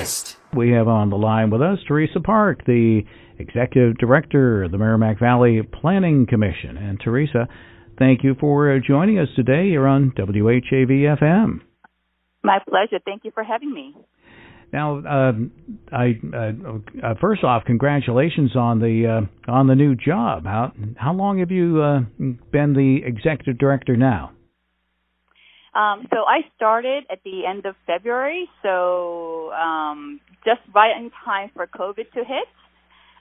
Harvest. We have on the line with us Teresa Park, the Executive Director of the Merrimack Valley Planning Commission. And Teresa, thank you for joining us today. You're on WHAV FM. My pleasure. Thank you for having me. Now, uh, I uh, uh, first off, congratulations on the uh, on the new job. How how long have you uh, been the executive director now? Um, so I started at the end of February, so um, just right in time for COVID to hit,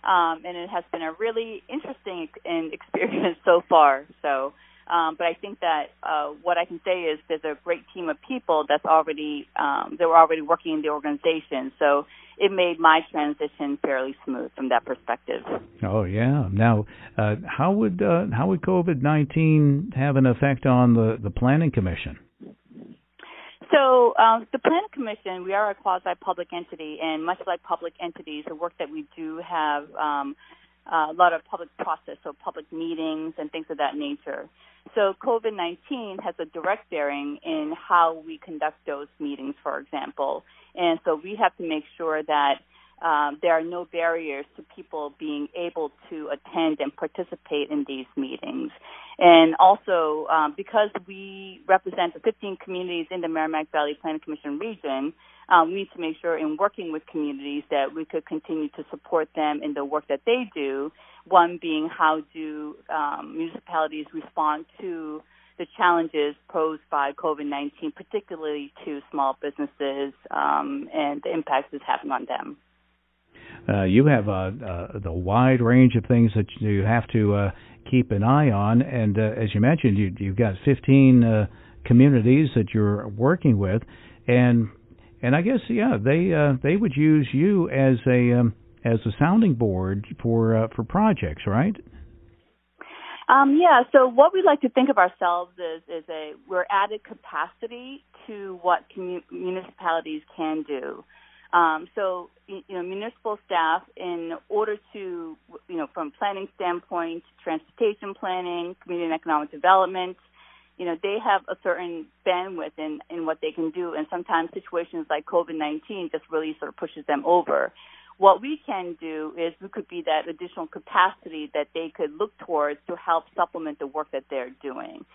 um, and it has been a really interesting experience so far. So um, but I think that uh, what I can say is there's a great team of people that's already um, that were already working in the organization. So it made my transition fairly smooth from that perspective. Oh yeah. Now, uh, how would uh, how would COVID nineteen have an effect on the the planning commission? So um, the Planning Commission, we are a quasi-public entity, and much like public entities, the work that we do have um, a lot of public process, so public meetings and things of that nature. So COVID-19 has a direct bearing in how we conduct those meetings, for example. And so we have to make sure that um, there are no barriers to people being able to attend and participate in these meetings. And also, um, because we represent the 15 communities in the Merrimack Valley Planning Commission region, um, we need to make sure in working with communities that we could continue to support them in the work that they do. One being how do um, municipalities respond to the challenges posed by COVID-19, particularly to small businesses um, and the impacts it's having on them. Uh, you have a, the wide range of things that you have to uh, keep an eye on, and uh, as you mentioned, you, you've got 15 uh, communities that you're working with, and and I guess yeah, they they would use you as a um, as a sounding board for for projects, right? Um, yeah. So what we like to think of ourselves is is a we're added capacity to what commu- municipalities can do. Um, so you know, municipal staff, in order to you know, from planning standpoint, transportation planning, community and economic development, you know, they have a certain bandwidth in, in what they can do, and sometimes situations like COVID-19 just really sort of pushes them over. What we can do is we could be that additional capacity that they could look towards to help supplement the work that they're doing.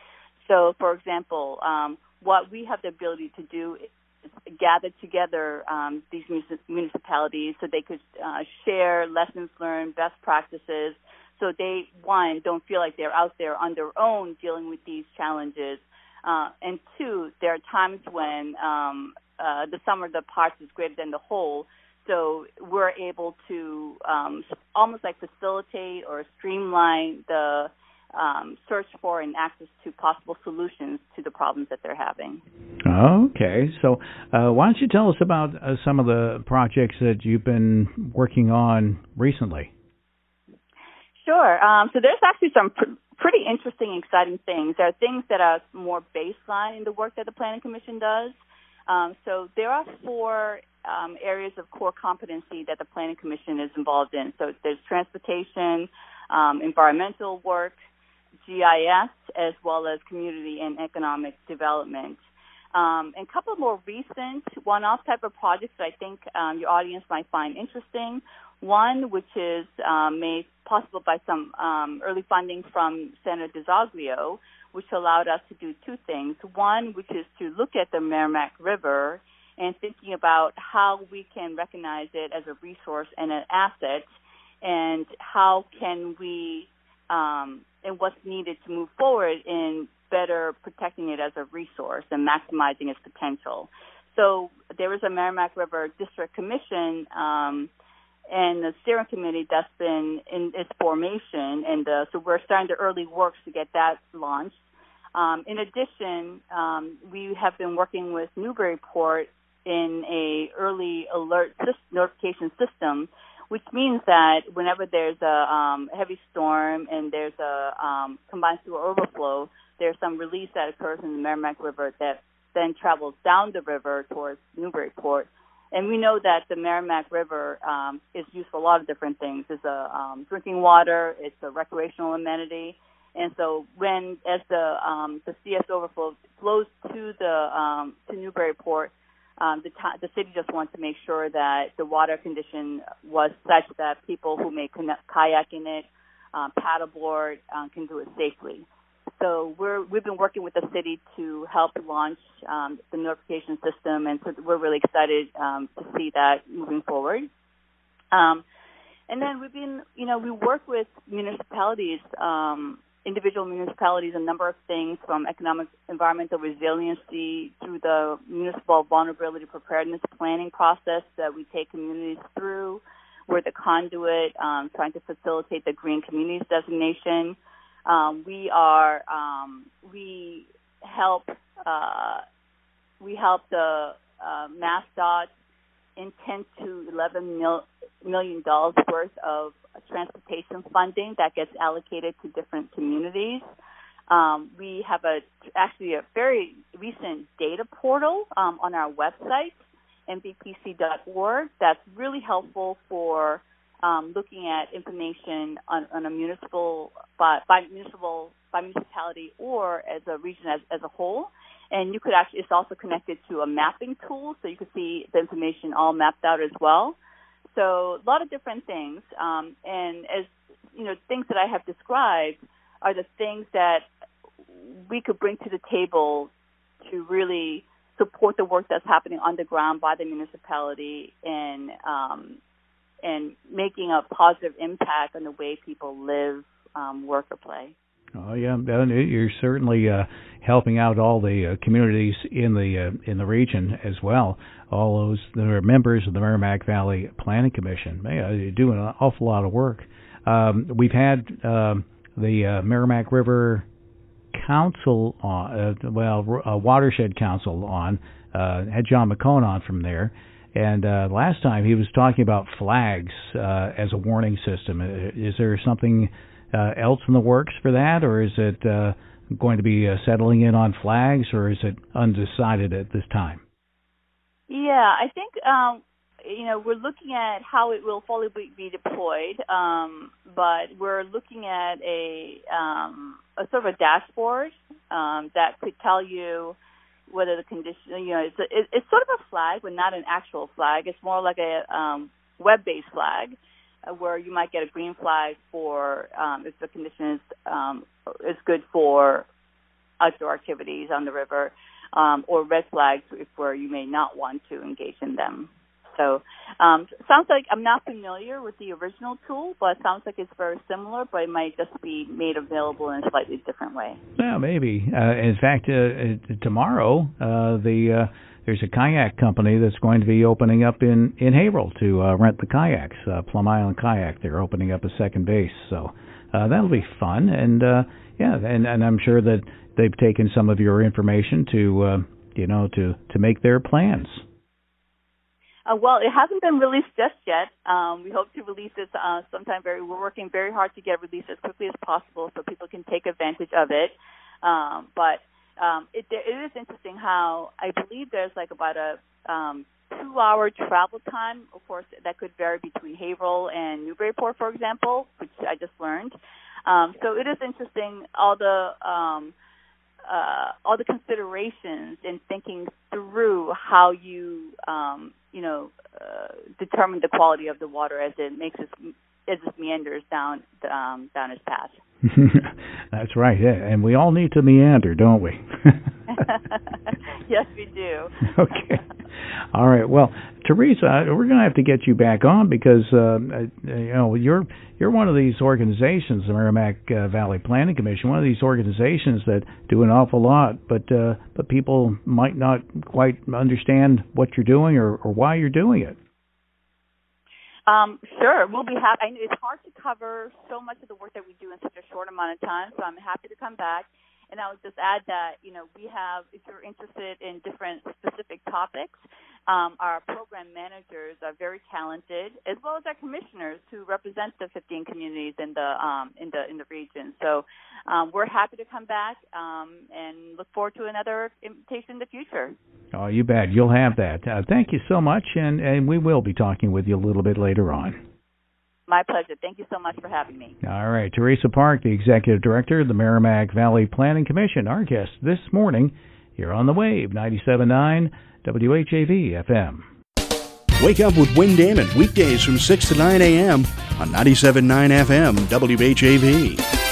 So, for example, um, what we have the ability to do is gather together um, these municipalities so they could uh, share lessons learned, best practices, so they one don't feel like they're out there on their own dealing with these challenges, uh, and two, there are times when um, uh, the sum of the parts is greater than the whole. So we're able to um, almost like facilitate or streamline the um, search for and access to possible solutions to the problems that they're having. Okay, so uh, why don't you tell us about uh, some of the projects that you've been working on recently? Sure. Um, so there's actually some pr- pretty interesting, exciting things. There are things that are more baseline in the work that the Planning Commission does. Um, so there are four um, areas of core competency that the Planning Commission is involved in. So there's transportation, um, environmental work, GIS, as well as community and economic development. Um, and a couple more recent one-off type of projects that I think um, your audience might find interesting. One, which is um, made possible by some um, early funding from Senator DiZoglio, which allowed us to do two things. One, which is to look at the Merrimack River and thinking about how we can recognize it as a resource and an asset, and how can we um, and what's needed to move forward in better protecting it as a resource and maximizing its potential. So there is a Merrimack River District Commission um, and the steering committee that's been in its formation, and uh, so we're starting the early works to get that launched. Um, in addition, um, we have been working with Newburyport in a early alert system, notification system, which means that whenever there's a um, heavy storm and there's a um, combined sewer overflow, there's some release that occurs in the Merrimack River that then travels down the river towards Newburyport and we know that the Merrimack River um, is used for a lot of different things. It's a um, drinking water, it's a recreational amenity, and so when as the um, the CS overflow flows to the um, to Newburyport, um, the, t- the city just wants to make sure that the water condition was such that people who may kayak in it, um, paddleboard, um, can do it safely. So we're we've been working with the city to help launch um, the notification system, and so we're really excited um, to see that moving forward. Um, and then we've been, you know, we work with municipalities, um, individual municipalities, a number of things from economic environmental resiliency through the municipal vulnerability preparedness planning process that we take communities through. We're the conduit, um, trying to facilitate the green communities designation. Um, we are um, we help uh, we help the uh, MassDOT in 10 to 11 mil, million dollars worth of transportation funding that gets allocated to different communities. Um, we have a actually a very recent data portal um, on our website, mvpc.org, that's really helpful for um, looking at information on, on a municipal by, by, municipal by municipality or as a region as, as a whole. And you could actually it's also connected to a mapping tool, so you can see the information all mapped out as well. So a lot of different things, um, and as you know, things that I have described are the things that we could bring to the table to really support the work that's happening on the ground by the municipality and um, and making a positive impact on the way people live, um, work, or play. Oh yeah, you're certainly uh, helping out all the uh, communities in the uh, in the region as well. All those that are members of the Merrimack Valley Planning Commission, man, uh, you're doing an awful lot of work. Um, we've had um, the uh, Merrimack River Council on, uh, well, Watershed Council on, had John Macone on from there. And uh, last time he was talking about flags uh, as a warning system. Uh, is there something uh, else in the works for that, or is it uh, going to be uh, settling in on flags, or is it undecided at this time? Yeah, I think um, you know we're looking at how it will fully be deployed, um, but we're looking at a, um, a sort of a dashboard um, that could tell you whether the condition, you know, it's, a, it, it's sort of a flag, but not an actual flag. It's more like a um, web-based flag, uh, where you might get a green flag for um, if the condition is um, is good for outdoor activities on the river, um, or red flags if where you may not want to engage in them. So um, sounds like I'm not familiar with the original tool, but sounds like it's very similar, but it might just be made available in a slightly different way. Yeah, maybe. Uh, in fact, uh, tomorrow uh, the uh, there's a kayak company that's going to be opening up in in Haverhill to uh, rent the kayaks. Uh, Plum Island Kayak. They're opening up a second base, so that'll be fun. And uh, yeah, and and I'm sure that they've taken some of your information to uh, you know to to make their plans. Uh, well, it hasn't been released just yet. Um, we hope to release it uh, sometime very. We're working very hard to get released as quickly as possible so people can take advantage of it. Um, but um, it, it is interesting how I believe there's like about a um, two-hour travel time. Of course, that could vary between Haverhill and Newburyport, for example, which I just learned. Um, so it is interesting all the um, uh, all the considerations in thinking through how you um, you know uh, determine the quality of the water as it makes its as it meanders down um, down its path. That's right, yeah. and we all need to meander, don't we? yes, we do. okay. All right. Well, Teresa, we're going to have to get you back on because uh, you know you're you're one of these organizations, the Merrimack uh, Valley Planning Commission, one of these organizations that do an awful lot, but uh, but people might not quite understand what you're doing or, or why you're doing it. Um, sure, we'll be happy. I know it's hard to cover so much of the work that we do in such a short amount of time, so I'm happy to come back. And I would just add that, you know, we have, if you're interested in different specific topics, um, our program managers are very talented, as well as our commissioners who represent the 15 communities in the um, in the in the region. So um, we're happy to come back um, and look forward to another invitation in the future. Oh, you bet. You'll have that. Uh, thank you so much, and and we will be talking with you a little bit later on. My pleasure. Thank you so much for having me. All right. Teresa Park, the Executive Director of the Merrimack Valley Planning Commission, our guest this morning here on the Wave 97.9 WHAV FM. Wake up with Win Damon weekdays from 6 to 9 a.m. on 97.9 FM. WHAV.